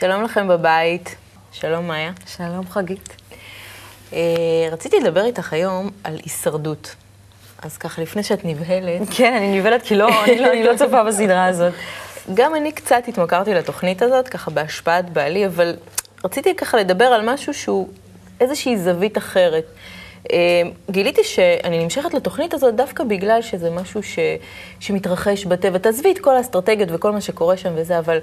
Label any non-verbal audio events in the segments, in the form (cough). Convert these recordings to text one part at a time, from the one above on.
שלום לכם בבית. שלום, מאיה. שלום, חגית. אה, רציתי לדבר איתך היום על הישרדות. אז ככה, לפני שאת נבהלת... כן, אני נבהלת כי לא, אני, לא, אני לא צופה בסדרה הזאת. גם אני קצת התמכרתי לתוכנית הזאת, ככה בהשפעת בעלי, אבל רציתי ככה לדבר על משהו שהוא איזושהי זווית אחרת. אה, גיליתי שאני נמשכת לתוכנית הזאת דווקא בגלל שזה משהו ש, שמתרחש בטבע. תעזבי את כל האסטרטגיות וכל מה שקורה שם וזה, אבל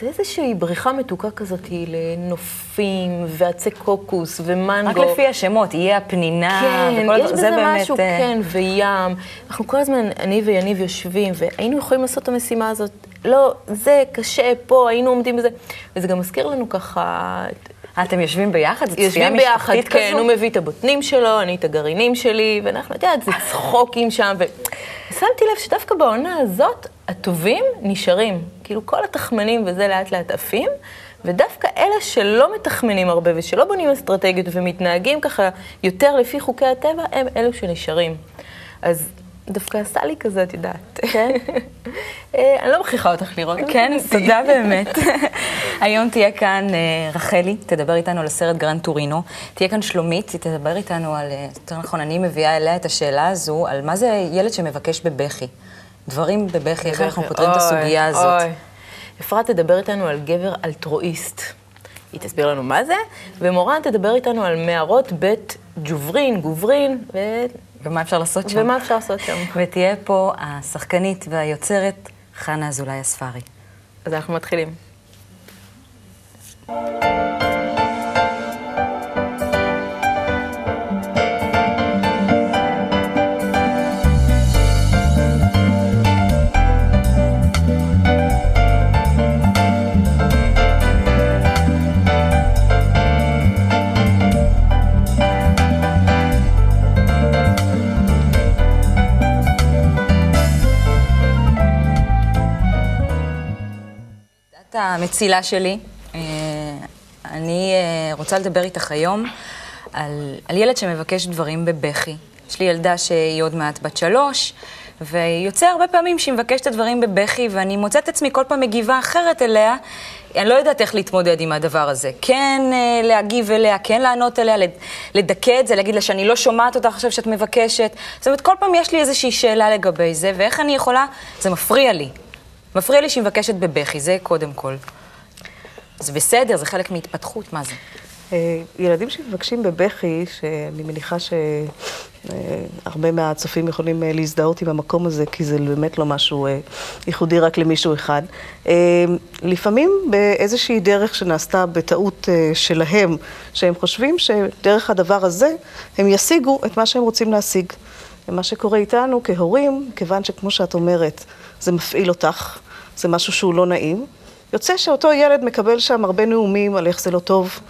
זה איזושהי בריחה מתוקה כזאת לנופים ועצי קוקוס ומנגו. רק לפי השמות, יהיה הפנינה כן, וכל יש בזה משהו, אה... כן, וים. אנחנו כל הזמן, אני ויניב יושבים, והיינו יכולים לעשות את המשימה הזאת. לא, זה קשה, פה, היינו עומדים בזה. וזה גם מזכיר לנו ככה... אתם יושבים ביחד? זו צפייה משפחתית כזו? כן, הוא מביא את הבוטנים שלו, אני את הגרעינים שלי, ואנחנו, את יודעת, זה צחוקים שם. ושמתי לב שדווקא בעונה הזאת, הטובים נשארים. כאילו, כל התחמנים וזה לאט לאט עפים, ודווקא אלה שלא מתחמנים הרבה ושלא בונים אסטרטגיות ומתנהגים ככה יותר לפי חוקי הטבע, הם אלו שנשארים. אז דווקא עשה לי כזה, את יודעת. כן? (laughs) אה, אני לא מכריחה אותך לראות. כן, (laughs) תודה באמת. היום תהיה כאן אה, רחלי, תדבר איתנו על הסרט גרנד טורינו. תהיה כאן שלומית, היא תדבר איתנו על, אה, יותר נכון, אני מביאה אליה את השאלה הזו, על מה זה ילד שמבקש בבכי. דברים בבכי, איך אנחנו פותרים את הסוגיה הזאת. אפרת תדבר איתנו על גבר אלטרואיסט. היא תסביר לנו מה זה, ומורן תדבר איתנו על מערות בית ג'וברין, גוברין, ו... ומה אפשר לעשות שם. ומה אפשר לעשות שם. ותהיה פה השחקנית והיוצרת חנה אזולאי הספרי. אז אנחנו מתחילים. המצילה שלי. אה, אני אה, רוצה לדבר איתך היום על, על ילד שמבקש דברים בבכי. יש לי ילדה שהיא עוד מעט בת שלוש, ויוצא הרבה פעמים שהיא מבקשת את הדברים בבכי, ואני מוצאת עצמי כל פעם מגיבה אחרת אליה. אני לא יודעת איך להתמודד עם הדבר הזה. כן אה, להגיב אליה, כן לענות אליה, לדכא את זה, להגיד לה שאני לא שומעת אותך עכשיו שאת מבקשת. זאת אומרת, כל פעם יש לי איזושהי שאלה לגבי זה, ואיך אני יכולה, זה מפריע לי. מפריע לי שהיא מבקשת בבכי, זה קודם כל. זה בסדר, זה חלק מהתפתחות, מה זה? אה, ילדים שמבקשים בבכי, שאני מניחה שהרבה מהצופים יכולים אה, להזדהות עם המקום הזה, כי זה באמת לא משהו אה, ייחודי רק למישהו אחד. לפעמים באיזושהי דרך שנעשתה בטעות שלהם, שהם חושבים שדרך הדבר הזה הם ישיגו את מה שהם רוצים להשיג. ומה שקורה איתנו כהורים, כיוון שכמו שאת אומרת, זה מפעיל אותך, זה משהו שהוא לא נעים. יוצא שאותו ילד מקבל שם הרבה נאומים על איך זה לא טוב,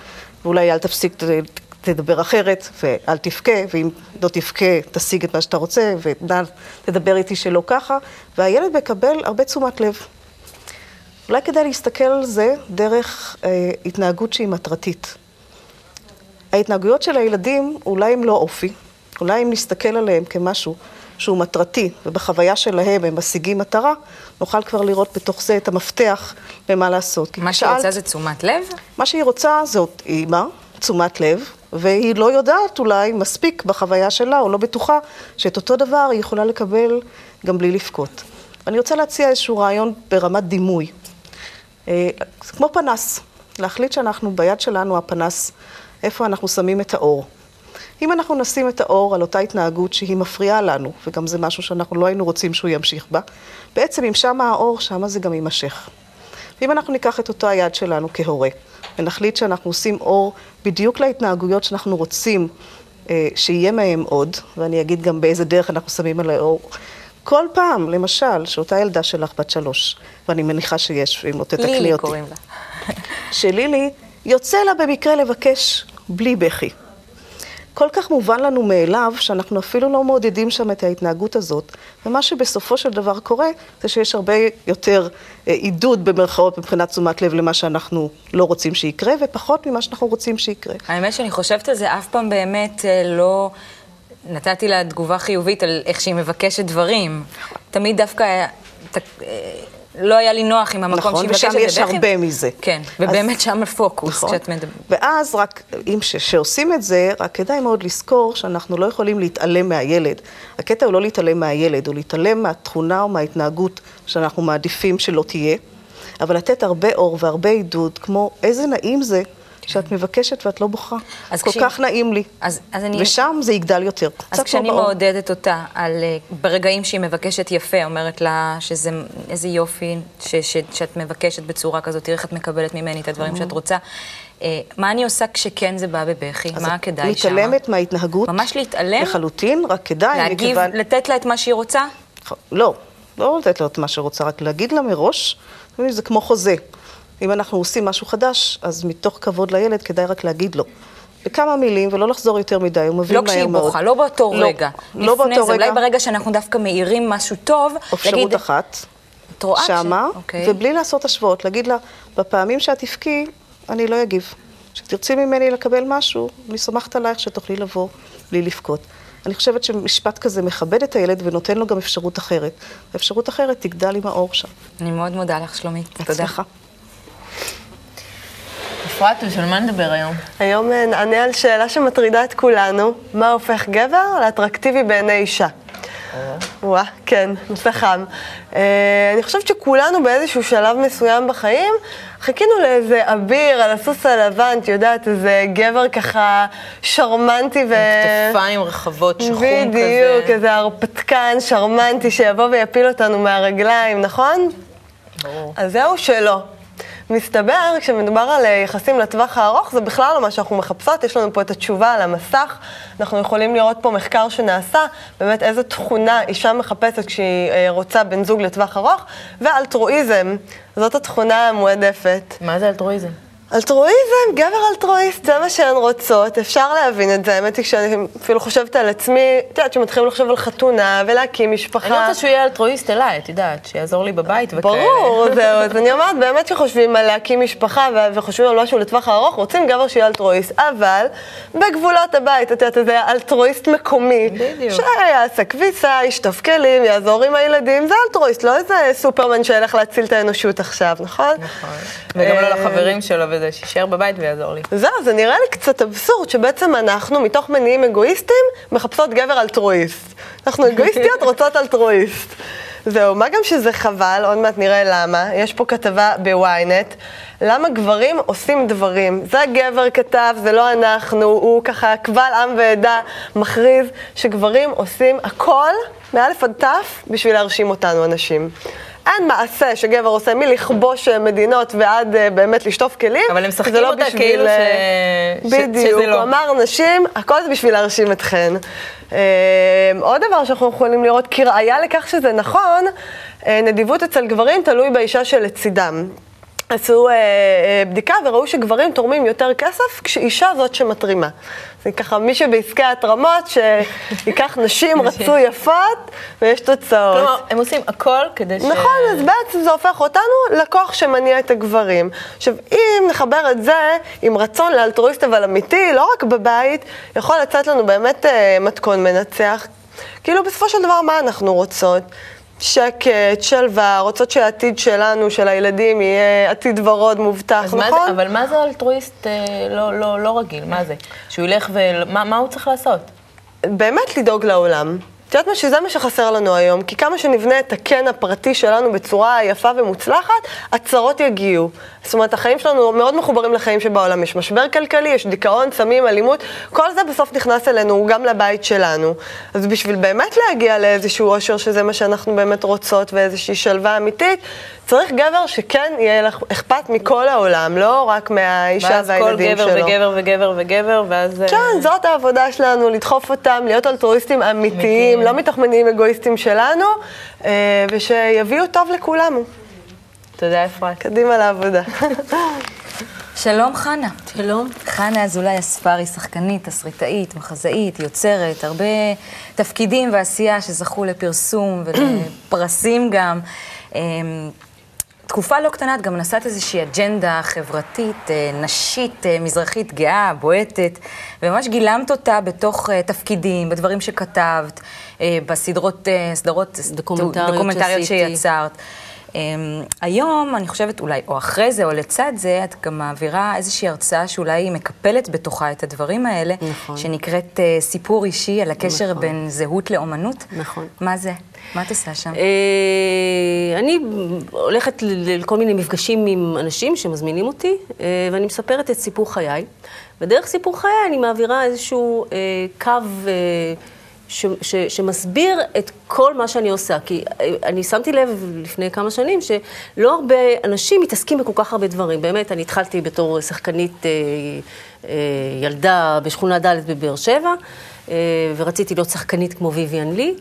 ואולי אל תפסיק, תדבר אחרת, ואל תבכה, ואם לא תבכה, תשיג את מה שאתה רוצה, ותדבר איתי שלא ככה, והילד מקבל הרבה תשומת לב. אולי כדאי להסתכל על זה דרך אה, התנהגות שהיא מטרתית. ההתנהגויות של הילדים אולי הם לא אופי, אולי אם נסתכל עליהם כמשהו שהוא מטרתי, ובחוויה שלהם הם משיגים מטרה, נוכל כבר לראות בתוך זה את המפתח למה לעשות. מה שהיא רוצה זה תשומת לב? מה שהיא רוצה זאת אימא, תשומת לב, והיא לא יודעת אולי מספיק בחוויה שלה, או לא בטוחה, שאת אותו דבר היא יכולה לקבל גם בלי לבכות. אני רוצה להציע איזשהו רעיון ברמת דימוי. אה, כמו פנס, להחליט שאנחנו ביד שלנו הפנס, איפה אנחנו שמים את האור. אם אנחנו נשים את האור על אותה התנהגות שהיא מפריעה לנו, וגם זה משהו שאנחנו לא היינו רוצים שהוא ימשיך בה, בעצם אם שמה האור, שמה זה גם יימשך. ואם אנחנו ניקח את אותה היד שלנו כהורה, ונחליט שאנחנו עושים אור בדיוק להתנהגויות שאנחנו רוצים אה, שיהיה מהם עוד, ואני אגיד גם באיזה דרך אנחנו שמים על האור, כל פעם, למשל, שאותה ילדה שלך בת שלוש, ואני מניחה שיש, אם לא תתקני אותי. לילי קוראים לה. שלילי, יוצא לה במקרה לבקש בלי בכי. כל כך מובן לנו מאליו, שאנחנו אפילו לא מעודדים שם את ההתנהגות הזאת. ומה שבסופו של דבר קורה, זה שיש הרבה יותר אה, עידוד במרכאות מבחינת תשומת לב למה שאנחנו לא רוצים שיקרה, ופחות ממה שאנחנו רוצים שיקרה. האמת שאני חושבת על זה, אף פעם באמת אה, לא... נתתי לה תגובה חיובית על איך שהיא מבקשת דברים. תמיד דווקא... לא היה לי נוח עם המקום נכון, שהיא מבקשת ושם יש. הרבה מזה. כן, אז- ובאמת שם הפוקוס, נכון. כשאת מדברת. ואז רק, אם ש- שעושים את זה, רק כדאי מאוד לזכור שאנחנו לא יכולים להתעלם מהילד. הקטע הוא לא להתעלם מהילד, הוא להתעלם מהתכונה או מההתנהגות שאנחנו מעדיפים שלא תהיה, אבל לתת הרבה אור והרבה עידוד, כמו איזה נעים זה שאת מבקשת ואת לא בוכה. אז כל כשהיא- כך נעים לי. אז- אז אני- ושם זה יגדל יותר. אז כשאני באור. מעודדת אותה על, אה, ברגעים שהיא מבקשת יפה, אומרת לה שזה איזה יופי ש, ש, שאת מבקשת בצורה כזאת, תראי איך את מקבלת ממני את הדברים שאת רוצה. אה, מה אני עושה כשכן זה בא בבכי? אז מה כדאי שם? מתעלמת מההתנהגות. ממש להתעלם? לחלוטין, רק כדאי, להגיב, מכיוון... לתת לה את מה שהיא רוצה? לא, לא לתת לו את מה שרוצה, רק להגיד לה מראש, זה כמו חוזה. אם אנחנו עושים משהו חדש, אז מתוך כבוד לילד כדאי רק להגיד לו. בכמה מילים, ולא לחזור יותר מדי, הוא מבין לא מהר כשהיא מאוד. בוכה, לא באותו לא, רגע. לא לפני באותו זה, רגע. אולי ברגע שאנחנו דווקא מאירים משהו טוב, אפשרות להגיד, אחת, את רואה ש- שמה, אוקיי. ובלי לעשות השוואות, להגיד לה, בפעמים שאת תבכי, אני לא אגיב. כשתרצי ממני לקבל משהו, אני סומכת עלייך שתוכלי לבוא בלי לבכות. אני חושבת שמשפט כזה מכבד את הילד ונותן לו גם אפשרות אחרת. אפשרות אחרת תגדל עם האור שם. אני מאוד מודה לך, שלומית. תודה. בהצלחה. אפרטוש, על מה נדבר היום? היום אה, נענה על שאלה שמטרידה את כולנו, מה הופך גבר לאטרקטיבי בעיני אישה? וואה, כן, נושא חם. אה, אני חושבת שכולנו באיזשהו שלב מסוים בחיים חיכינו לאיזה אביר על הסוס הלבן, את יודעת, איזה גבר ככה שרמנטי ו... כתפיים רחבות, שחום כזה. בדיוק, איזה הרפתקן שרמנטי שיבוא ויפיל אותנו מהרגליים, נכון? ברור. אז זהו שלא. מסתבר, כשמדובר על אה, יחסים לטווח הארוך, זה בכלל לא מה שאנחנו מחפשות, יש לנו פה את התשובה על המסך. אנחנו יכולים לראות פה מחקר שנעשה, באמת איזה תכונה אישה מחפשת כשהיא אה, רוצה בן זוג לטווח ארוך, ואלטרואיזם, זאת התכונה המועדפת. מה זה אלטרואיזם? אלטרואיזם, גבר אלטרואיסט, זה מה שהן רוצות, אפשר להבין את זה. האמת היא כשאני אפילו חושבת על עצמי, את יודעת, שמתחילים לחשוב על חתונה ולהקים משפחה. אני רוצה שהוא יהיה אלטרואיסט אליי, את יודעת, שיעזור לי בבית וכאלה. ברור, (laughs) זהו. אז אני אומרת, באמת שחושבים על להקים משפחה וחושבים על משהו לטווח הארוך, רוצים גבר שיהיה אלטרואיסט, אבל בגבולות הבית, את יודעת, איזה אלטרואיסט מקומי. בדיוק. שיעשה כביסה, ישטוף כלים, יעזור עם הילדים, זה אלטרואיסט, לא איזה סופרמן שילך להציל את האנושות עכשיו, נכון? נכון. וגם לא אה, לחברים שלו וזה, שישאר בבית ויעזור לי. זהו, זה נראה לי קצת אבסורד שבעצם אנחנו, מתוך מניעים אגואיסטים, מחפשות גבר אלטרואיסט. אנחנו (laughs) אגואיסטיות, רוצות אלטרואיסט. זהו, מה גם שזה חבל, עוד מעט נראה למה. יש פה כתבה בוויינט, למה גברים עושים דברים. זה הגבר כתב, זה לא אנחנו, הוא ככה קבל עם ועדה מכריז שגברים עושים הכל, מאלף עד תף, בשביל להרשים אותנו, הנשים. אין מעשה שגבר עושה מלכבוש אה, מדינות ועד אה, באמת לשטוף כלים. אבל הם משחקים לא אותה בשביל, כאילו אה, ש- ש- בדיוק, שזה לא. הוא אמר נשים, הכל זה בשביל להרשים אתכן. אה, עוד דבר שאנחנו יכולים לראות, כראיה לכך שזה נכון, נדיבות אצל גברים תלוי באישה שלצידם. עשו אה, אה, בדיקה וראו שגברים תורמים יותר כסף כשאישה זאת שמתרימה. זה ככה, מי שבעסקי ההתרמות, שייקח (laughs) נשים רצו יפות ויש תוצאות. כלומר, הם עושים הכל כדי ש... נכון, אז בעצם זה הופך אותנו לכוח שמניע את הגברים. עכשיו, אם נחבר את זה עם רצון לאלטרואיסט אבל אמיתי, לא רק בבית, יכול לצאת לנו באמת אה, מתכון מנצח. כאילו, בסופו של דבר, מה אנחנו רוצות? שקט, שלווה, רוצות שהעתיד שלנו, של הילדים, יהיה עתיד ורוד מובטח, אז מה נכון? זה, אבל מה זה אלטרואיסט אה, לא, לא, לא רגיל? מה זה? שהוא ילך ו... מה, מה הוא צריך לעשות? באמת לדאוג לעולם. יודעת מה? שזה מה שחסר לנו היום, כי כמה שנבנה את הקן הפרטי שלנו בצורה יפה ומוצלחת, הצרות יגיעו. זאת אומרת, החיים שלנו מאוד מחוברים לחיים שבעולם. יש משבר כלכלי, יש דיכאון, סמים, אלימות, כל זה בסוף נכנס אלינו, גם לבית שלנו. אז בשביל באמת להגיע לאיזשהו אושר, שזה מה שאנחנו באמת רוצות, ואיזושהי שלווה אמיתית, צריך גבר שכן יהיה לך אכפת מכל העולם, לא רק מהאישה ואז כל והילדים גבר שלו. וגבר וגבר וגבר, ואז... אה, כן, זאת העבודה שלנו, לדחוף אותם, להיות אלטרואיסטים אמיתיים, לא מתוך מניעים אגואיסטים שלנו, אה, ושיביאו טוב לכולנו. תודה, אפרת. קדימה לעבודה. (laughs) שלום חנה. שלום. חנה אזולאי אספרי, שחקנית, תסריטאית, מחזאית, יוצרת, הרבה תפקידים ועשייה שזכו לפרסום ולפרסים גם. אמ, תקופה לא קטנה את גם נשאת איזושהי אג'נדה חברתית, אה, נשית, אה, מזרחית, גאה, בועטת, וממש גילמת אותה בתוך אה, תפקידים, בדברים שכתבת, בסדרות, סדרות דוקומנטריות דוקומנטריות. שיצרת. היום, אני חושבת, אולי, או אחרי זה, או לצד זה, את גם מעבירה איזושהי הרצאה שאולי היא מקפלת בתוכה את הדברים האלה, נכון. שנקראת סיפור אישי על הקשר נכון. בין זהות לאומנות. נכון. מה זה? מה את עושה שם? אה, אני הולכת לכל מיני מפגשים עם אנשים שמזמינים אותי, אה, ואני מספרת את סיפור חיי. ודרך סיפור חיי אני מעבירה איזשהו אה, קו ש, ש, שמסביר את כל מה שאני עושה. כי אני שמתי לב לפני כמה שנים שלא הרבה אנשים מתעסקים בכל כך הרבה דברים. באמת, אני התחלתי בתור שחקנית ילדה בשכונה ד' בבאר שבע, ורציתי להיות שחקנית כמו ויvian לי.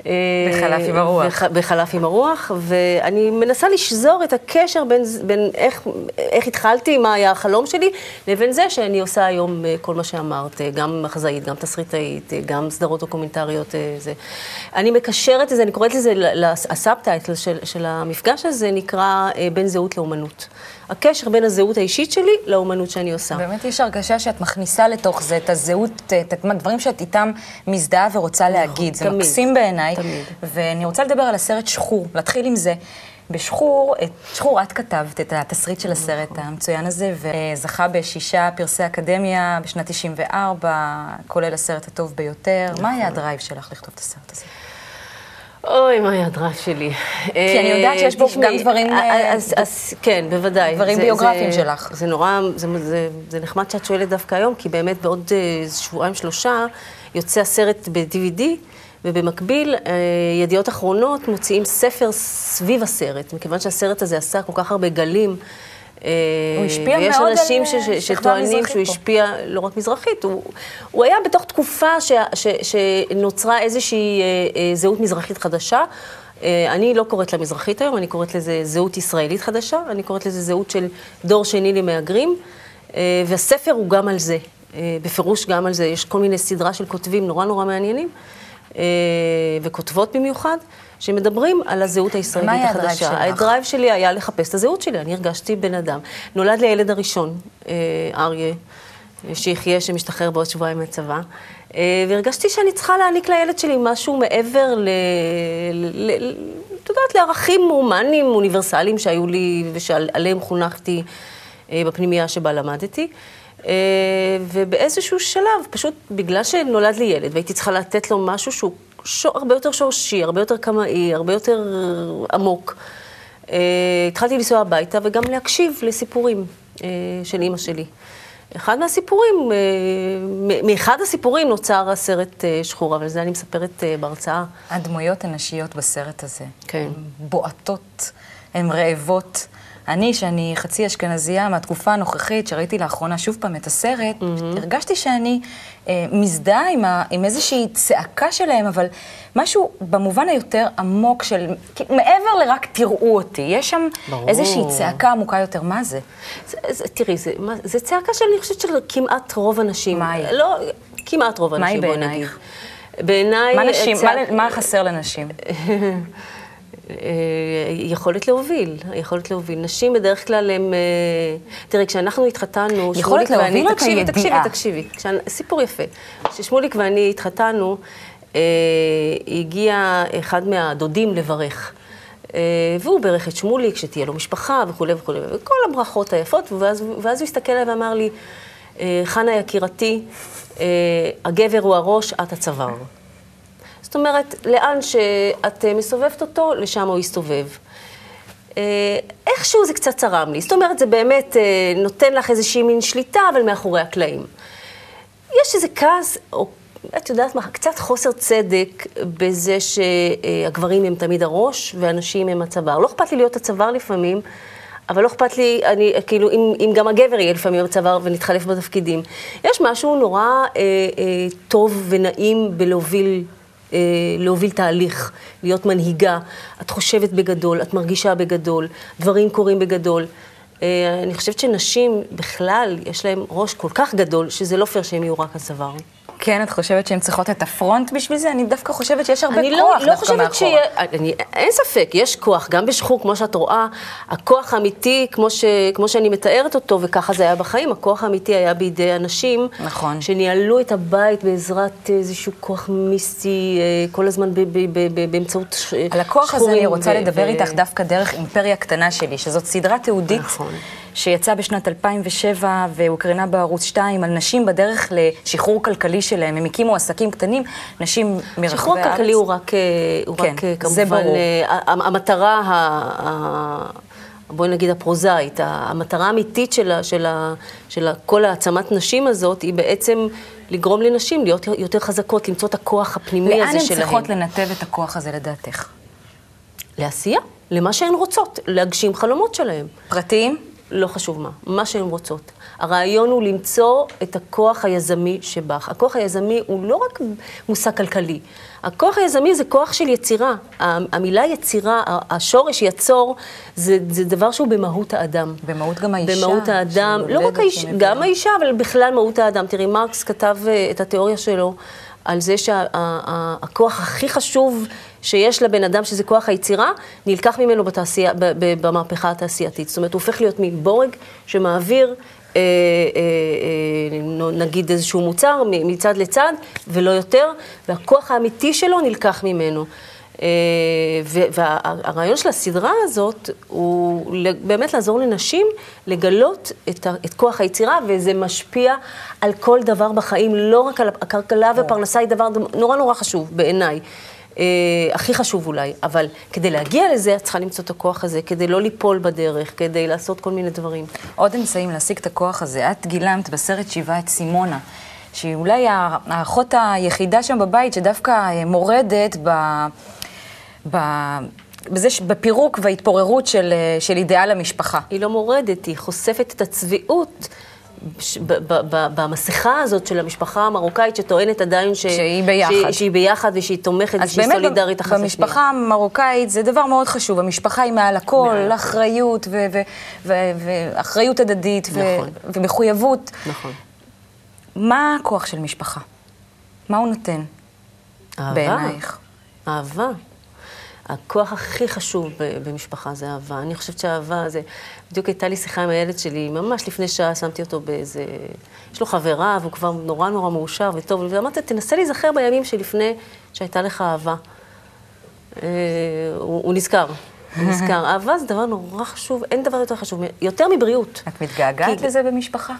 בחלף עם הרוח. בח- בחלף עם הרוח, ואני מנסה לשזור את הקשר בין, בין איך, איך התחלתי, מה היה החלום שלי, לבין זה שאני עושה היום אה, כל מה שאמרת, אה, גם מחזאית, גם תסריטאית, אה, גם סדרות דוקומנטריות. אה, זה. אני מקשרת את זה, אני קוראת לזה, הסאבטייטל של, של המפגש הזה נקרא אה, בין זהות לאומנות. הקשר בין הזהות האישית שלי לאומנות שאני עושה. באמת יש הרגשה שאת מכניסה לתוך זה את הזהות, את הדברים שאת איתם מזדהה ורוצה להגיד. זה תמיד. מקסים בעיניי. תמיד. ואני רוצה לדבר על הסרט שחור, להתחיל עם זה. בשחור, את שחור את כתבת את התסריט של הסרט המצוין הזה, וזכה בשישה פרסי אקדמיה בשנת 94, כולל הסרט הטוב ביותר. מה היה ה drive שלך לכתוב את הסרט הזה? אוי, מה ה drive שלי? כי אני יודעת שיש בו גם דברים, אה, אז, אז כן, בוודאי. דברים ביוגרפיים שלך. זה נורא, זה, נחמד שאת שואלת דווקא היום, כי באמת בעוד אה, שבועיים שלושה יוצא הסרט ב-DVD, ובמקביל אה, ידיעות אחרונות מוציאים ספר סביב הסרט, מכיוון שהסרט הזה עשה כל כך הרבה גלים. אה, הוא השפיע ויש מאוד על, אנשים אה, ש- ש- שכבה שטוענים מזרחית שהוא פה. השפיע לא רק מזרחית, הוא, הוא היה בתוך תקופה ש, ש, שנוצרה איזושהי אה, זהות מזרחית חדשה. אני לא קוראת לה מזרחית היום, אני קוראת לזה זהות ישראלית חדשה, אני קוראת לזה זהות של דור שני למהגרים, והספר הוא גם על זה, בפירוש גם על זה. יש כל מיני סדרה של כותבים נורא נורא מעניינים, וכותבות במיוחד, שמדברים על הזהות הישראלית מה היה ה drive החדשה. שלך? ה drive שלי היה לחפש את הזהות שלי, אני הרגשתי בן אדם. נולד לי הילד הראשון, אה, אריה, שיחיה, שמשתחרר בעוד שבועיים מהצבא, אה, והרגשתי שאני צריכה להעניק לילד שלי משהו מעבר ל... ל... ל... את יודעת, לערכים הומניים, אוניברסליים שהיו לי ושעליהם חונכתי אה, בפנימייה שבה למדתי. אה, ובאיזשהו שלב, פשוט בגלל שנולד לי ילד והייתי צריכה לתת לו משהו שהוא שור, הרבה יותר שורשי, הרבה יותר קמאי, הרבה יותר עמוק, אה, התחלתי לנסוע הביתה וגם להקשיב לסיפורים אה, של אימא שלי. אחד מהסיפורים, מ- מאחד הסיפורים נוצר הסרט אה, שחור, אבל זה אני מספרת אה, בהרצאה. הדמויות הנשיות בסרט הזה. כן. הן בועטות, הן רעבות. אני, שאני חצי אשכנזייה מהתקופה הנוכחית, שראיתי לאחרונה שוב פעם את הסרט, mm-hmm. הרגשתי שאני אה, מזדהה עם, ה, עם איזושהי צעקה שלהם, אבל משהו במובן היותר עמוק של, מעבר לרק תראו אותי, יש שם ברור. איזושהי צעקה עמוקה יותר, מה זה? זה, זה, תראי, זה, מה, זה צעקה שאני חושבת של כמעט רוב הנשים. מה היא? לא, כמעט רוב מה היא הנשים, בוא בעינייך? נגיד. בעיניי... מה, נשים, צעק- מה, מה חסר לנשים? (laughs) אה, יכולת להוביל, היכולת להוביל. נשים בדרך כלל הן... אה, תראי, כשאנחנו התחתנו, יכולת שמוליק ואני... להוביל או את תקשיבי, תקשיבי? תקשיבי. סיפור יפה. כששמוליק ואני התחתנו, אה, הגיע אחד מהדודים לברך. והוא ברך את שמוליק, שתהיה לו משפחה וכולי וכולי, וכל הברכות היפות, ואז, ואז הוא הסתכל עליי ואמר לי, חנה יקירתי, הגבר הוא הראש, את הצוואר. זאת אומרת, לאן שאת אה, מסובבת אותו, לשם הוא יסתובב. אה, איכשהו זה קצת צרם לי. זאת אומרת, זה באמת אה, נותן לך איזושהי מין שליטה, אבל מאחורי הקלעים. יש איזה כעס, או את יודעת מה, קצת חוסר צדק בזה שהגברים הם תמיד הראש והנשים הם הצוואר. לא אכפת לי להיות הצוואר לפעמים, אבל לא אכפת לי, אני, כאילו, אם, אם גם הגבר יהיה לפעמים הצוואר ונתחלף בתפקידים. יש משהו נורא אה, אה, טוב ונעים בלהוביל אה, להוביל תהליך, להיות מנהיגה. את חושבת בגדול, את מרגישה בגדול, דברים קורים בגדול. אה, אני חושבת שנשים בכלל, יש להן ראש כל כך גדול, שזה לא פייר שהן יהיו רק הצוואר. כן, את חושבת שהן צריכות את הפרונט בשביל זה? אני דווקא חושבת שיש הרבה אני כוח לא, לא דווקא חושבת מאחורה. שיהיה, אני, אין ספק, יש כוח, גם בשחור, כמו שאת רואה, הכוח האמיתי, כמו, ש, כמו שאני מתארת אותו, וככה זה היה בחיים, הכוח האמיתי היה בידי אנשים, נכון. שניהלו את הבית בעזרת איזשהו כוח מיסטי, אה, כל הזמן ב, ב, ב, ב, באמצעות ש, על הכוח הזה שחורים אני רוצה ו- לדבר ו- איתך דווקא דרך אימפריה קטנה שלי, שזאת סדרה תיעודית נכון. שיצאה בשנת 2007 והוקרנה בערוץ 2 על נשים בדרך לשחרור כלכלי שלהם. הם הקימו עסקים קטנים, נשים מרחבי הארץ. השחרור הכלכלי הוא רק, אה, הוא כן, רק אה, זה כמובן, ברור. אה, המטרה, ה- ה- בואי נגיד הפרוזאית, המטרה האמיתית של, ה- של, ה- של ה- כל העצמת נשים הזאת, היא בעצם לגרום לנשים להיות יותר חזקות, למצוא את הכוח הפנימי לאן הזה הן שלהן. צריכות לנתב את הכוח הזה לדעתך? לעשייה, למה שהן רוצות, להגשים חלומות שלהן. פרטיים? לא חשוב מה, מה שהן רוצות. הרעיון הוא למצוא את הכוח היזמי שבך. הכוח היזמי הוא לא רק מושג כלכלי. הכוח היזמי זה כוח של יצירה. המילה יצירה, השורש יצור, זה, זה דבר שהוא במהות האדם. במהות גם האישה, במהות האדם, לא רק האישה. גם האישה, אבל בכלל מהות האדם. תראי, מרקס כתב אה, את התיאוריה שלו על זה שהכוח הכי חשוב שיש לבן אדם, שזה כוח היצירה, נלקח ממנו בתעשייה, ב- ב- במהפכה התעשייתית. זאת אומרת, הוא הופך להיות מין בורג שמעביר, אה, אה, אה, נגיד איזשהו מוצר מצד לצד, ולא יותר, והכוח האמיתי שלו נלקח ממנו. אה, והרעיון של הסדרה הזאת הוא באמת לעזור לנשים לגלות את, את כוח היצירה, וזה משפיע על כל דבר בחיים, לא רק על הכלכלה ופרנסה היא דבר נורא נורא חשוב בעיניי. אה, הכי חשוב אולי, אבל כדי להגיע לזה, את צריכה למצוא את הכוח הזה, כדי לא ליפול בדרך, כדי לעשות כל מיני דברים. עוד אמצעים להשיג את הכוח הזה. את גילמת בסרט שיבה את סימונה, שהיא אולי האחות היחידה שם בבית שדווקא אה, מורדת ב... ב... בזה, בפירוק וההתפוררות של, אה, של אידיאל המשפחה. היא לא מורדת, היא חושפת את הצביעות. במסכה הזאת של המשפחה המרוקאית שטוענת עדיין ש... שהיא ביחד. שהיא, שהיא ביחד ושהיא תומכת אז ושהיא באמת סולידרית אחת לשנייה. במשפחה המרוקאית זה דבר מאוד חשוב, המשפחה היא מעל הכל, מעל. אחריות ואחריות הדדית ו- נכון. ומחויבות. נכון. מה הכוח של משפחה? מה הוא נותן אהבה. בעינייך? אהבה. הכוח הכי חשוב במשפחה זה אהבה. אני חושבת שאהבה זה... בדיוק הייתה לי שיחה עם הילד שלי, ממש לפני שעה שמתי אותו באיזה... יש לו חברה, והוא כבר נורא נורא מאושר וטוב, ואמרתי, תנסה להיזכר בימים שלפני שהייתה לך אהבה. אה, הוא, הוא נזכר. הוא (laughs) נזכר. אהבה זה דבר נורא חשוב, אין דבר יותר חשוב, יותר מבריאות. את מתגעגעת כי- לזה במשפחה?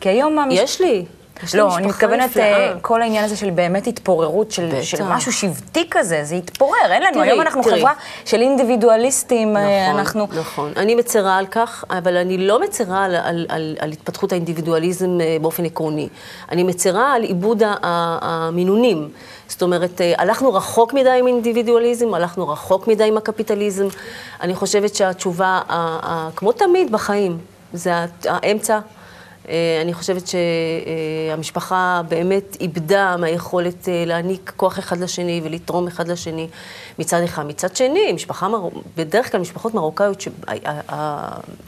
כי היום המש... יש לי. לא, אני מתכוונת. אה, כל העניין הזה של באמת התפוררות, של, בטח. של משהו שבטי כזה, זה התפורר, אין לנו, תראי, היום אנחנו תראי. חברה של אינדיבידואליסטים, אה, נכון, אנחנו... נכון. אני מצרה על כך, אבל אני לא מצרה על, על, על, על התפתחות האינדיבידואליזם אה, באופן עקרוני. אני מצרה על עיבוד המינונים. זאת אומרת, הלכנו רחוק מדי עם אינדיבידואליזם, הלכנו רחוק מדי עם הקפיטליזם. אני חושבת שהתשובה, כמו תמיד בחיים, זה האמצע. אה, אני חושבת שהמשפחה באמת איבדה מהיכולת אה, להעניק כוח אחד לשני ולתרום אחד לשני מצד אחד. מצד שני, משפחה. בדרך כלל משפחות מרוקאיות,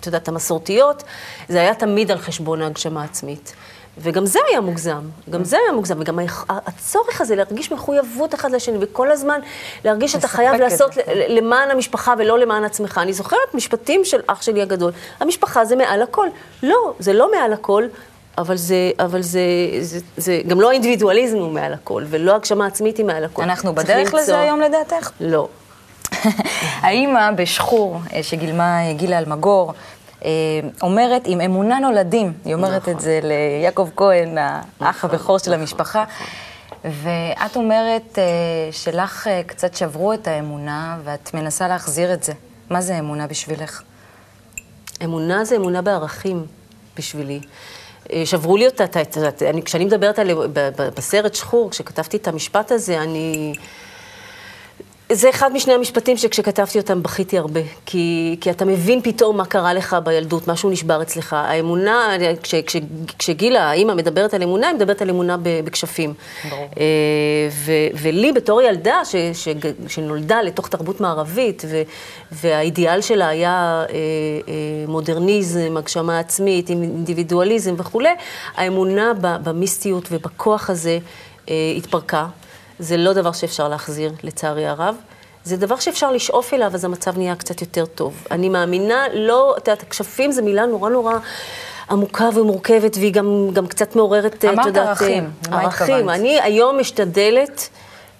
את יודעת, המסורתיות, זה היה תמיד על חשבון ההגשמה העצמית. וגם זה היה מוגזם, גם זה היה מוגזם, וגם הצורך הזה להרגיש מחויבות אחד לשני, וכל הזמן להרגיש שאתה חייב לעשות. ל- למען המשפחה ולא למען עצמך. אני זוכרת משפטים של אח שלי הגדול, המשפחה זה מעל הכל. לא, זה לא מעל הכל, אבל זה, אבל זה, זה, זה גם לא האינדיבידואליזם הוא מעל הכל, ולא הגשמה עצמית היא מעל הכל. אנחנו בדרך לזה היום לדעתך? לא. (laughs) האימא בשחור, אה, שגילמה אה, גילה אלמגור, אומרת, עם אמונה נולדים. היא אומרת נכון. את זה ליעקב כהן, האח הבכור של המשפחה. ואת אומרת אה, שלך אה, קצת שברו את האמונה, ואת מנסה להחזיר את זה. מה זה אמונה בשבילך? אמונה זה אמונה בערכים בשבילי. אה, שברו לי אותה, ה- את יודעת, אני- כשאני מדברת על, בסרט שחור, כשכתבתי את המשפט הזה, אני... זה אחד משני המשפטים שכשכתבתי אותם בכיתי הרבה. כי, כי אתה מבין פתאום מה קרה לך בילדות, משהו נשבר אצלך. האמונה, כש, כש, כשגילה, האימא מדברת על אמונה, היא מדברת על אמונה בכשפים. ברור. אה, ו, ולי בתור ילדה ש, ש, שנולדה לתוך תרבות מערבית, ו, והאידיאל שלה היה אה, אה, מודרניזם, הגשמה עצמית, אינדיבידואליזם וכולי, האמונה במיסטיות ובכוח הזה, אה, התפרקה. זה לא דבר שאפשר להחזיר, לצערי הרב. זה דבר שאפשר לשאוף אליו, אז המצב נהיה קצת יותר טוב. אני מאמינה, לא, את יודעת, כשפים זה מילה נורא נורא עמוקה ומורכבת, והיא גם, גם קצת מעוררת, את אמרת יודעת... ערכים, אה, למה ערכים. התכוונת? אני היום משתדלת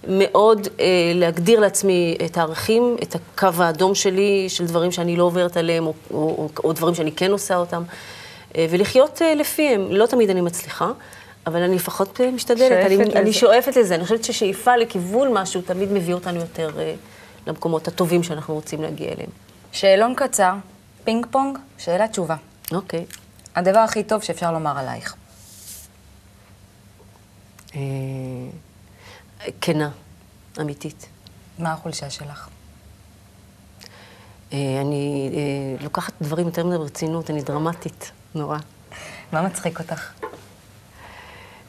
מאוד אה, להגדיר לעצמי את הערכים, את הקו האדום שלי, של דברים שאני לא עוברת עליהם, או, או, או, או דברים שאני כן עושה אותם, אה, ולחיות אה, לפיהם. לא תמיד אני מצליחה. אבל אני לפחות אה, משתדלת, אני, שואפת אני לזה. שואפת לזה. אני חושבת ששאיפה לכיוון משהו תמיד מביא אותנו יותר אה, למקומות הטובים שאנחנו רוצים להגיע אליהם. שאלון קצר, פינג פונג, שאלה תשובה. אוקיי. הדבר הכי טוב שאפשר לומר עלייך. אה, כנה, אמיתית. מה החולשה שלך? אה, אני אה, לוקחת דברים יותר מדי ברצינות, אני דרמטית, נורא. מה מצחיק אותך?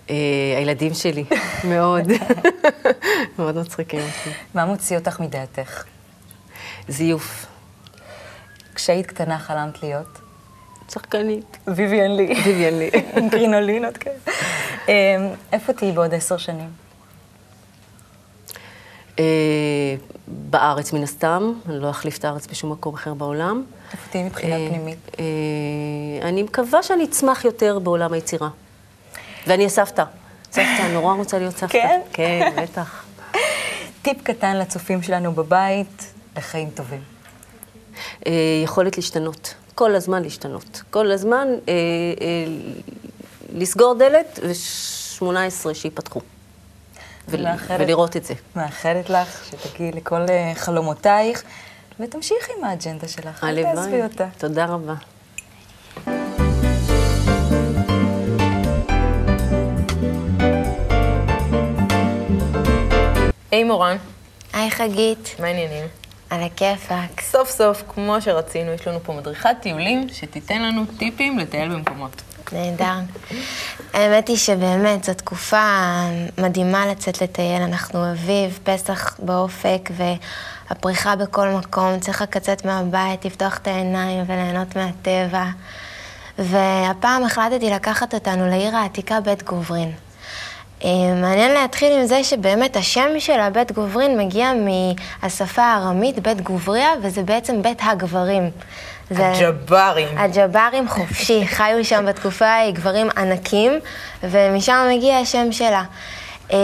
אה, הילדים שלי, (laughs) מאוד. (laughs) מאוד מצחיקים אותי. מה מוציא אותך מדעתך? זיוף. כשהיית קטנה חלמת להיות? שחקנית. ויvian לי. ויvian לי. (laughs) עם קרינולינות כאלה. אמ, איפה תהיי בעוד עשר שנים? אה, בארץ מן הסתם, אני לא אחליף את הארץ בשום מקום אחר בעולם. איפה תהיי מבחינה אה, פנימית? אה, אני מקווה שאני אצמח יותר בעולם היצירה. ואני אהיה סבתא. נורא רוצה להיות סבתא. כן? כן, בטח. טיפ קטן לצופים שלנו בבית לחיים טובים. אה, יכולת להשתנות. כל הזמן להשתנות. כל הזמן אה, אה, לסגור דלת ו-18 שייפתחו. ול- ולראות את זה. מאחלת לך שתגיעי לכל אה, חלומותייך, ותמשיכי עם האג'נדה שלך, אל תעזבי הלוואי. אותה. תודה רבה. היי מורן, היי חגית, מה העניינים? על הכיפאק. סוף סוף, כמו שרצינו, יש לנו פה מדריכת טיולים שתיתן לנו טיפים לטייל במקומות. נהדר. האמת היא שבאמת, זו תקופה מדהימה לצאת לטייל. אנחנו אביב, פסח באופק, והפריחה בכל מקום. צריך רק לצאת מהבית, לפתוח את העיניים וליהנות מהטבע. והפעם החלטתי לקחת אותנו לעיר העתיקה בית גוברין. אה, מעניין להתחיל עם זה שבאמת השם שלה, בית גוברין, מגיע מהשפה הארמית, בית גובריה, וזה בעצם בית הגברים. זה- הג'ברים. הג'ברים חופשי, (laughs) חיו שם בתקופה ההיא גברים ענקים, ומשם מגיע השם שלה. אה,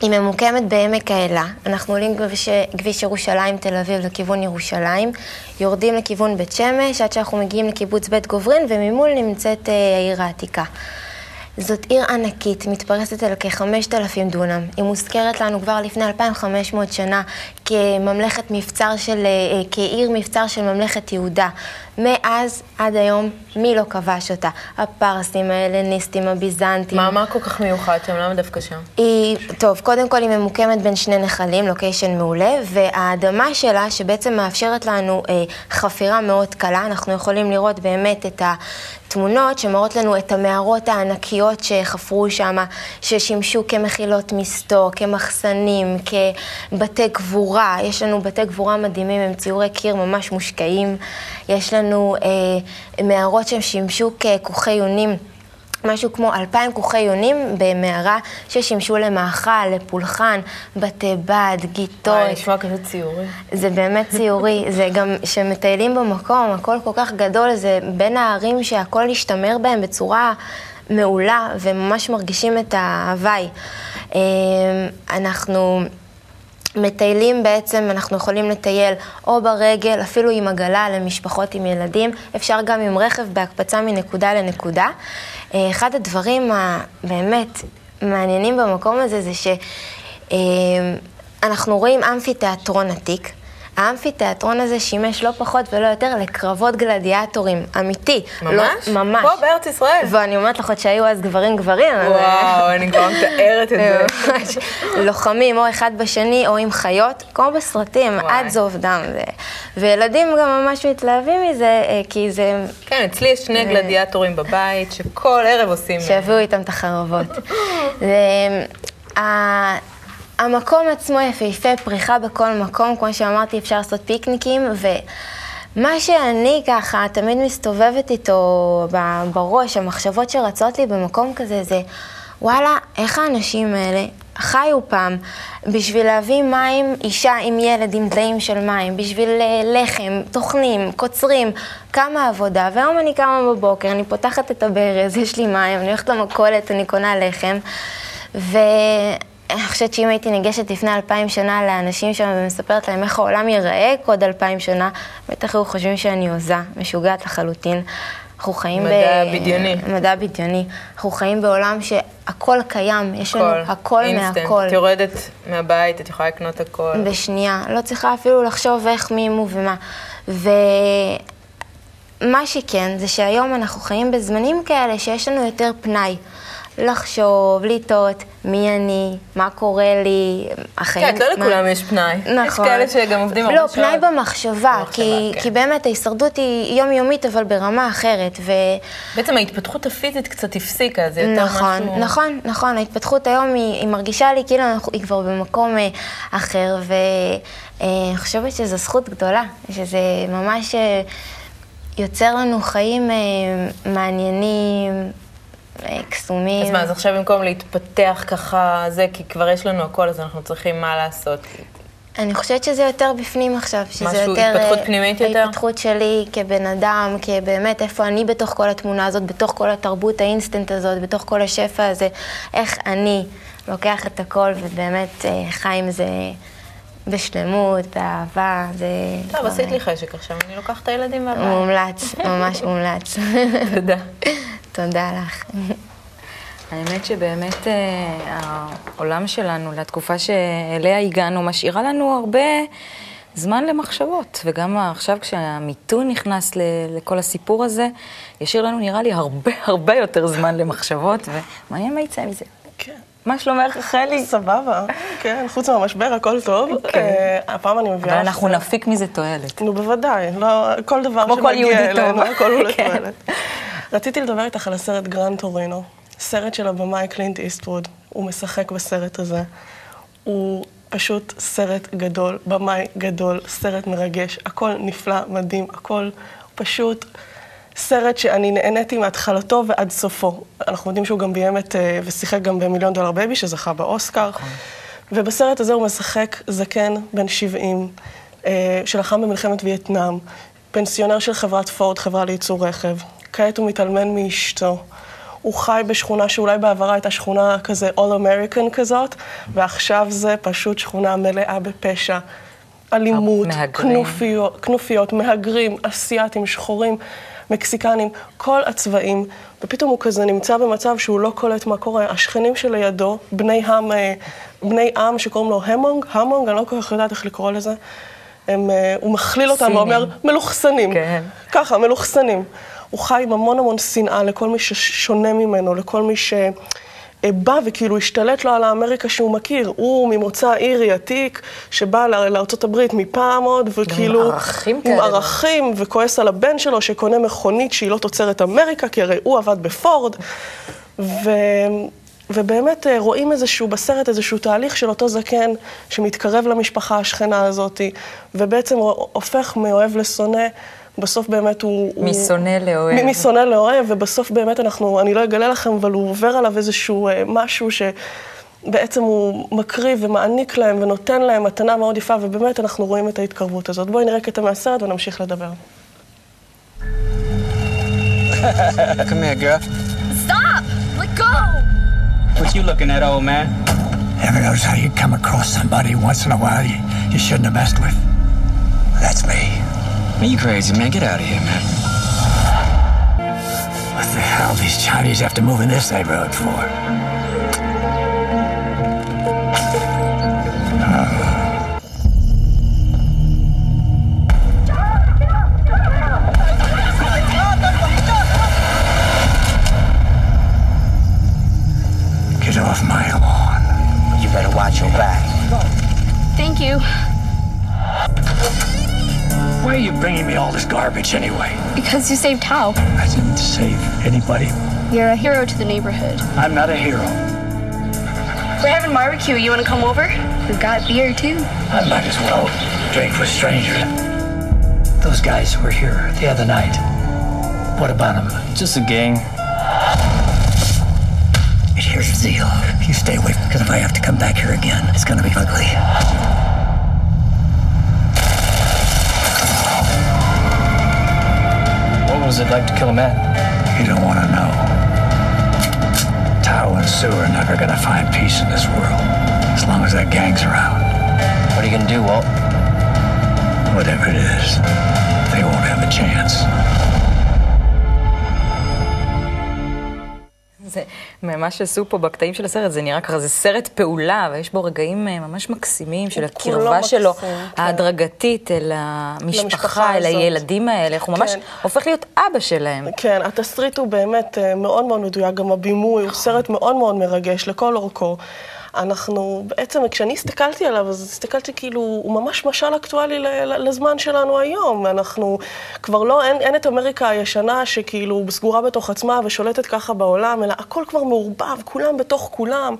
היא ממוקמת בעמק האלה. אנחנו עולים כביש, כביש ירושלים תל אביב לכיוון ירושלים, יורדים לכיוון בית שמש עד שאנחנו מגיעים לקיבוץ בית גוברין, וממול נמצאת אה, העיר העתיקה. זאת עיר ענקית, מתפרסת על כ-5,000 דונם. היא מוזכרת לנו כבר לפני 2,500 שנה כממלכת מבצר של, אה, כעיר מבצר של ממלכת יהודה. מאז עד היום, מי לא כבש אותה? הפרסים, ההלניסטים, הביזנטים. מה, מה כל כך מיוחד שם? למה דווקא שם? היא, טוב, קודם כל היא ממוקמת בין שני נחלים, לוקיישן מעולה, והאדמה שלה, שבעצם מאפשרת לנו אה, חפירה מאוד קלה, אנחנו יכולים לראות באמת את התמונות שמראות לנו את המערות הענקיות שחפרו שם, ששימשו כמחילות מסתור, כמחסנים, כבתי גבורה. יש לנו בתי גבורה מדהימים עם ציורי קיר ממש מושקעים. יש לנו אה, מערות ששימשו ככוכי יונים. משהו כמו אלפיים כוכי יונים במערה ששימשו למאכל, לפולחן, בתי בד, גיטות. וואי, נשמע כזה ציורי. זה באמת ציורי, (laughs) זה גם שמטיילים במקום, הכל כל כך גדול, זה בין הערים שהכל השתמר בהם בצורה מעולה, וממש מרגישים את ההוואי. אה, אנחנו... מטיילים בעצם, אנחנו יכולים לטייל או ברגל, אפילו עם עגלה למשפחות עם ילדים, אפשר גם עם רכב בהקפצה מנקודה לנקודה. אה, אחד הדברים הבאמת מעניינים במקום הזה זה שאנחנו רואים אמפי תיאטרון עתיק. האמפיתיאטרון הזה שימש לא פחות ולא יותר לקרבות גלדיאטורים, אמיתי. ממש? לא, ממש. פה בארץ ישראל? ואני אומרת לך עוד שהיו אז גברים גברים. וואו, אני כבר מתארת את זה. (laughs) ממש. לוחמים או אחד בשני או עם חיות, כמו בסרטים. עד זוב דם. ו... וילדים גם ממש מתלהבים מזה, אה, כי זה... כן, אצלי יש שני גלדיאטורים בבית, שכל ערב עושים... שיביאו איתם את החרבות. (laughs) המקום עצמו יפהפה, פריחה בכל מקום, כמו שאמרתי, אפשר לעשות פיקניקים, ומה שאני ככה תמיד מסתובבת איתו בראש, המחשבות שרצות לי במקום כזה, זה וואלה, איך האנשים האלה חיו פעם בשביל להביא מים, אישה עם ילד עם דליים של מים, בשביל אה, לחם, טוחנים, קוצרים, כמה עבודה. והיום אני קמה בבוקר, אני פותחת את הברז, יש לי מים, אני הולכת למכולת, אני קונה לחם, ואני חושבת שאם הייתי ניגשת לפני אלפיים שנה לאנשים שם ומספרת להם איך העולם ייראה עוד אלפיים שנה, בטח היו חושבים שאני הוזה, משוגעת לחלוטין. אנחנו חיים מדע בדיוני. מדע בדיוני. אנחנו חיים בעולם שהכל קיים, יש לנו הכל אינסטנט. מהכל. את יורדת מהבית, את יכולה לקנות הכל. בשנייה, לא צריכה אפילו לחשוב איך, מי, מו ומה. ומה שכן, זה שהיום אנחנו חיים בזמנים כאלה שיש לנו יותר פנאי. לחשוב, לטעות, מי אני, מה קורה לי, החיים... כן, לא לכולם יש פנאי. נכון. יש כאלה שגם עובדים הרבה לא, פנאי שעות. במחשבה, כי, כן. כי באמת ההישרדות היא יומיומית, אבל ברמה אחרת. ו... בעצם ההתפתחות הפיזית קצת הפסיקה, זה יותר נכון, משהו... נכון, נכון, ההתפתחות היום היא, היא מרגישה לי כאילו אנחנו, היא כבר במקום אה, אחר, ואני חושבת שזו זכות גדולה, שזה ממש אה, יוצר לנו חיים אה, מעניינים, אה, קסומים. אז מה, אז עכשיו במקום להתפתח ככה, זה, כי כבר יש לנו הכל, אז אנחנו צריכים מה לעשות. אני חושבת שזה יותר בפנים עכשיו, שזה משהו, יותר... התפתחות אה, פנימית יותר? ההתפתחות שלי כבן אדם, כבאמת איפה אני בתוך כל התמונה הזאת, בתוך כל התרבות האינסטנט הזאת, בתוך כל השפע הזה, איך אני לוקח את הכל ובאמת אה, חי עם זה בשלמות, באהבה, זה... טוב, עשית אה, לי חשק עכשיו, אני לוקחת את הילדים מהבית. מומלץ, ממש מומלץ. (laughs) תודה. (laughs) תודה לך. האמת שבאמת אה, העולם שלנו, לתקופה שאליה הגענו, משאירה לנו הרבה זמן למחשבות. וגם עכשיו כשהמיתון נכנס לכל הסיפור הזה, ישאיר לנו, נראה לי, הרבה הרבה יותר זמן למחשבות, ומעניין מה יצא מזה. כן. מה שלומך, רחלי? סבבה, כן, חוץ מהמשבר הכל טוב. אה, הפעם אני אבל מביאה... לך- אנחנו נפיק מזה תועלת. נו, בוודאי, לא, כל דבר כמו כל יהודי שמגיע. אלינו, הכל הוא (laughs) כן. לתועלת. רציתי לדבר איתך על הסרט גרנד טורינו, סרט של הבמאי קלינט איסטווד. הוא משחק בסרט הזה. הוא פשוט סרט גדול, במאי גדול, סרט מרגש, הכל נפלא, מדהים, הכל פשוט סרט שאני נהניתי מהתחלתו ועד סופו. אנחנו יודעים שהוא גם ביים את, אה, ושיחק גם במיליון דולר בייבי, שזכה באוסקר. ובסרט הזה הוא משחק זקן בן 70, אה, שלחם במלחמת וייטנאם, פנסיונר של חברת פורד, חברה לייצור רכב. כעת הוא מתאלמן מאשתו. הוא חי בשכונה שאולי בעברה הייתה שכונה כזה All American כזאת, ועכשיו זה פשוט שכונה מלאה בפשע. אלימות, מהגרים. כנופיות, כנופיות, מהגרים, אסייתים, שחורים, מקסיקנים, כל הצבעים, ופתאום הוא כזה נמצא במצב שהוא לא קולט מה קורה. השכנים שלידו, בני עם, אה, בני עם שקוראים לו המונג, המונג, אני לא כל כך יודעת איך לקרוא לזה, הם, אה, הוא מכליל אותם. ואומר, מלוכסנים. כן. ככה, מלוכסנים. הוא חי עם המון המון שנאה לכל מי ששונה ממנו, לכל מי ש... בא וכאילו השתלט לו על האמריקה שהוא מכיר. הוא ממוצא אירי עתיק, שבא ל- לארצות הברית מפעם עוד, וכאילו... עם ערכים עם כאלה. ערכים, וכועס על הבן שלו שקונה מכונית שהיא לא תוצרת אמריקה, כי הרי הוא עבד בפורד. ו... ובאמת אה, רואים איזשהו, בסרט איזשהו תהליך של אותו זקן שמתקרב למשפחה השכנה הזאת, ובעצם הופך מאוהב לשונא. בסוף באמת הוא... משונא לאוהב. משונא לאוהב, ובסוף באמת אנחנו, אני לא אגלה לכם, אבל הוא עובר עליו איזשהו אה, משהו שבעצם הוא מקריב ומעניק להם ונותן להם מתנה מאוד יפה, ובאמת אנחנו רואים את ההתקרבות הזאת. בואי נראה קטע מהסרט ונמשיך לדבר. (laughs) Come here, girl. Stop! Let go! What you looking at, old man? Ever notice how you come across somebody once in a while you, you shouldn't have messed with? That's me. Man, you crazy, man. Get out of here, man. What the hell these Chinese have to move in this neighborhood for? Get off my lawn. You better watch your back. Thank you. Why are you bringing me all this garbage anyway? Because you saved Tao. I didn't save anybody. You're a hero to the neighborhood. I'm not a hero. We're having barbecue. You want to come over? We've got beer too. I might as well drink with strangers. Those guys were here the other night. What about them? Just a gang. It here's Zeal. You stay away, because if I have to come back here again, it's gonna be ugly. What was it like to kill a man? You don't want to know. Tao and Sue are never gonna find peace in this world, as long as that gang's around. What are you gonna do, Walt? Whatever it is, they won't have a chance. ממה שעשו פה בקטעים של הסרט, זה נראה ככה, זה סרט פעולה, ויש בו רגעים אה, ממש מקסימים של הקרבה שלו, מקסים, כן. ההדרגתית אל המשפחה, אל הזאת. הילדים האלה, איך הוא ממש כן. הופך להיות אבא שלהם. כן, התסריט הוא באמת אה, מאוד מאוד מדויק, גם הבימוי הוא סרט מאוד מאוד מרגש לכל אורכו. אנחנו, בעצם, כשאני הסתכלתי עליו, אז הסתכלתי כאילו, הוא ממש משל אקטואלי לזמן שלנו היום. אנחנו כבר לא, אין, אין את אמריקה הישנה שכאילו סגורה בתוך עצמה ושולטת ככה בעולם, אלא הכל כבר מעורבב, כולם בתוך כולם.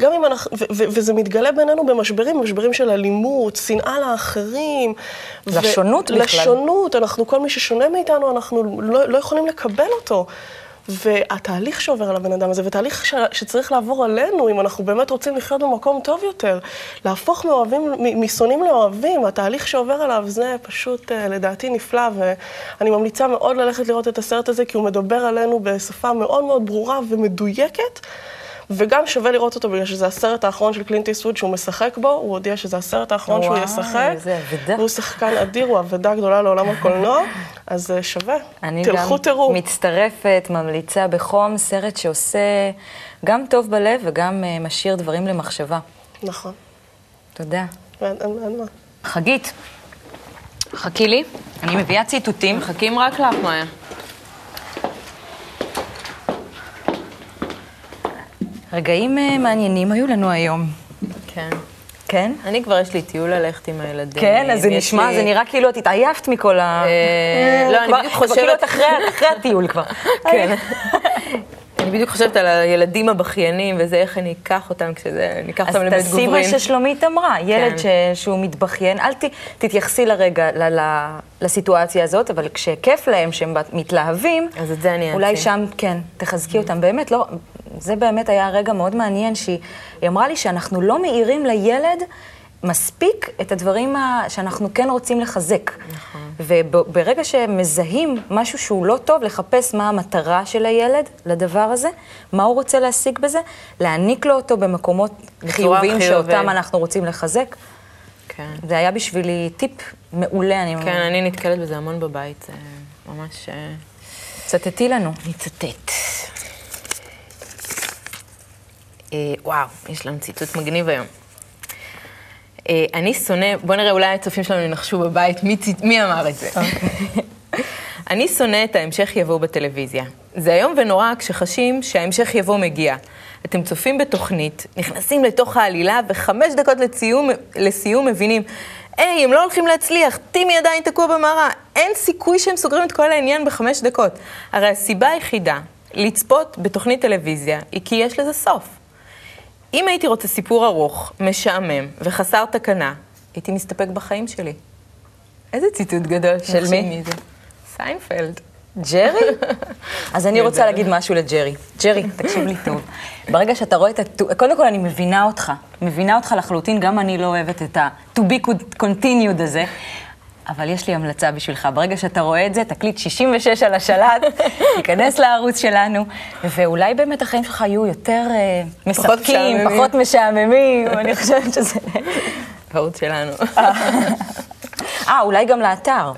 גם אם אנחנו, ו- ו- וזה מתגלה בינינו במשברים, משברים של אלימות, שנאה לאחרים. ו- לשונות בכלל. לשונות, אנחנו, כל מי ששונה מאיתנו, אנחנו לא, לא יכולים לקבל אותו. והתהליך שעובר על הבן אדם הזה, ותהליך ש, שצריך לעבור עלינו, אם אנחנו באמת רוצים לחיות במקום טוב יותר, להפוך מאוהבים, משונאים לאוהבים, התהליך שעובר עליו זה פשוט אה, לדעתי נפלא, ואני ממליצה מאוד ללכת לראות את הסרט הזה, כי הוא מדבר עלינו בשפה מאוד מאוד ברורה ומדויקת. וגם שווה לראות אותו בגלל שזה הסרט האחרון של קלינט איסטווד שהוא משחק בו, הוא הודיע שזה הסרט האחרון שהוא וואי, ישחק. איזה אבדה. והוא שחקן אדיר, הוא אבדה גדולה לעולם הקולנוע, אז אה, שווה. אני תלכו גם תראו. מצטרפת, ממליצה בחום, סרט שעושה גם טוב בלב וגם אה, משאיר דברים למחשבה. נכון. תודה. אין, אין, אין מה. חגית, חכי לי, אני מביאה ציטוטים. מחכים רק לך, מאיה. רגעים אה, מעניינים היו לנו היום. כן. כן? אני כבר יש לי טיול ללכת עם הילדים. כן, אז זה נשמע, לי- זה נראה כאילו את התעייפת מכל ה... אה, לא, אני בדיוק כבר כאילו חושבת... את אחרי הטיול כבר. (laughs) כן. אני בדיוק חושבת על הילדים הבכיינים וזה, איך אני אקח אותם כשזה, אני אקח אז אותם לבית תעשי גוברין. מה ששלומית אמרה, ילד כן. ש... שהוא מתבכיין, אל ת... תתייחסי לרגע ל... ל... לסיטואציה הזאת, אבל כשכיף להם שהם מתלהבים, אז את זה אני אולי אעצים. שם, כן, תחזקי אותם. באמת, לא, זה באמת היה רגע מאוד מעניין, שהיא היא אמרה לי שאנחנו לא מאירים לילד מספיק את הדברים ה... שאנחנו כן רוצים לחזק. נכון. וברגע שמזהים משהו שהוא לא טוב, לחפש מה המטרה של הילד לדבר הזה, מה הוא רוצה להשיג בזה, להעניק לו אותו במקומות חיוביים. שאותם אנחנו רוצים לחזק. כן. זה היה בשבילי טיפ מעולה, אני כן, אני נתקלת בזה המון בבית, זה ממש... אה, צטטי לנו. נצטט. אה, וואו, יש לנו ציטוט מגניב היום. אה, אני שונא, בוא נראה, אולי הצופים שלנו ינחשו בבית מי, צי- מי אמר את זה. (laughs) אני שונא את ההמשך יבוא בטלוויזיה. זה איום ונורא כשחשים שההמשך יבוא מגיע. אתם צופים בתוכנית, נכנסים לתוך העלילה, וחמש דקות לסיום, לסיום מבינים, היי, הם לא הולכים להצליח, טימי עדיין תקוע במערה, אין סיכוי שהם סוגרים את כל העניין בחמש דקות. הרי הסיבה היחידה לצפות בתוכנית טלוויזיה היא כי יש לזה סוף. אם הייתי רוצה סיפור ארוך, משעמם וחסר תקנה, הייתי מסתפק בחיים שלי. איזה ציטוט גדול. של מי? סיינפלד. ג'רי? (laughs) אז אני רוצה להגיד משהו לג'רי. ג'רי, תקשיב לי טוב. ברגע שאתה רואה את ה... קודם כל, אני מבינה אותך. מבינה אותך לחלוטין, גם אני לא אוהבת את ה-to be continued הזה. אבל יש לי המלצה בשבילך, ברגע שאתה רואה את זה, תקליט 66 על השלט, (laughs) תיכנס לערוץ שלנו, ואולי באמת החיים שלך יהיו יותר אה, מספקים. פחות משעממים, אני חושבת שזה... הערוץ שלנו. (laughs) אה, אולי גם לאתר.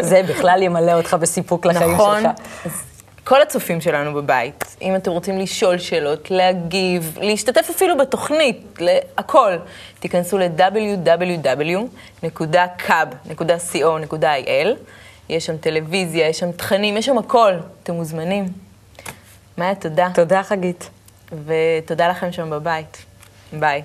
זה בכלל ימלא אותך בסיפוק לחיים נכון. שלך. אז כל הצופים שלנו בבית, אם אתם רוצים לשאול שאלות, להגיב, להשתתף אפילו בתוכנית, להכל, תיכנסו ל-www.cab.co.il, יש שם טלוויזיה, יש שם תכנים, יש שם הכל, אתם מוזמנים. מאיה, תודה. תודה, חגית. ותודה לכם שם בבית. ביי.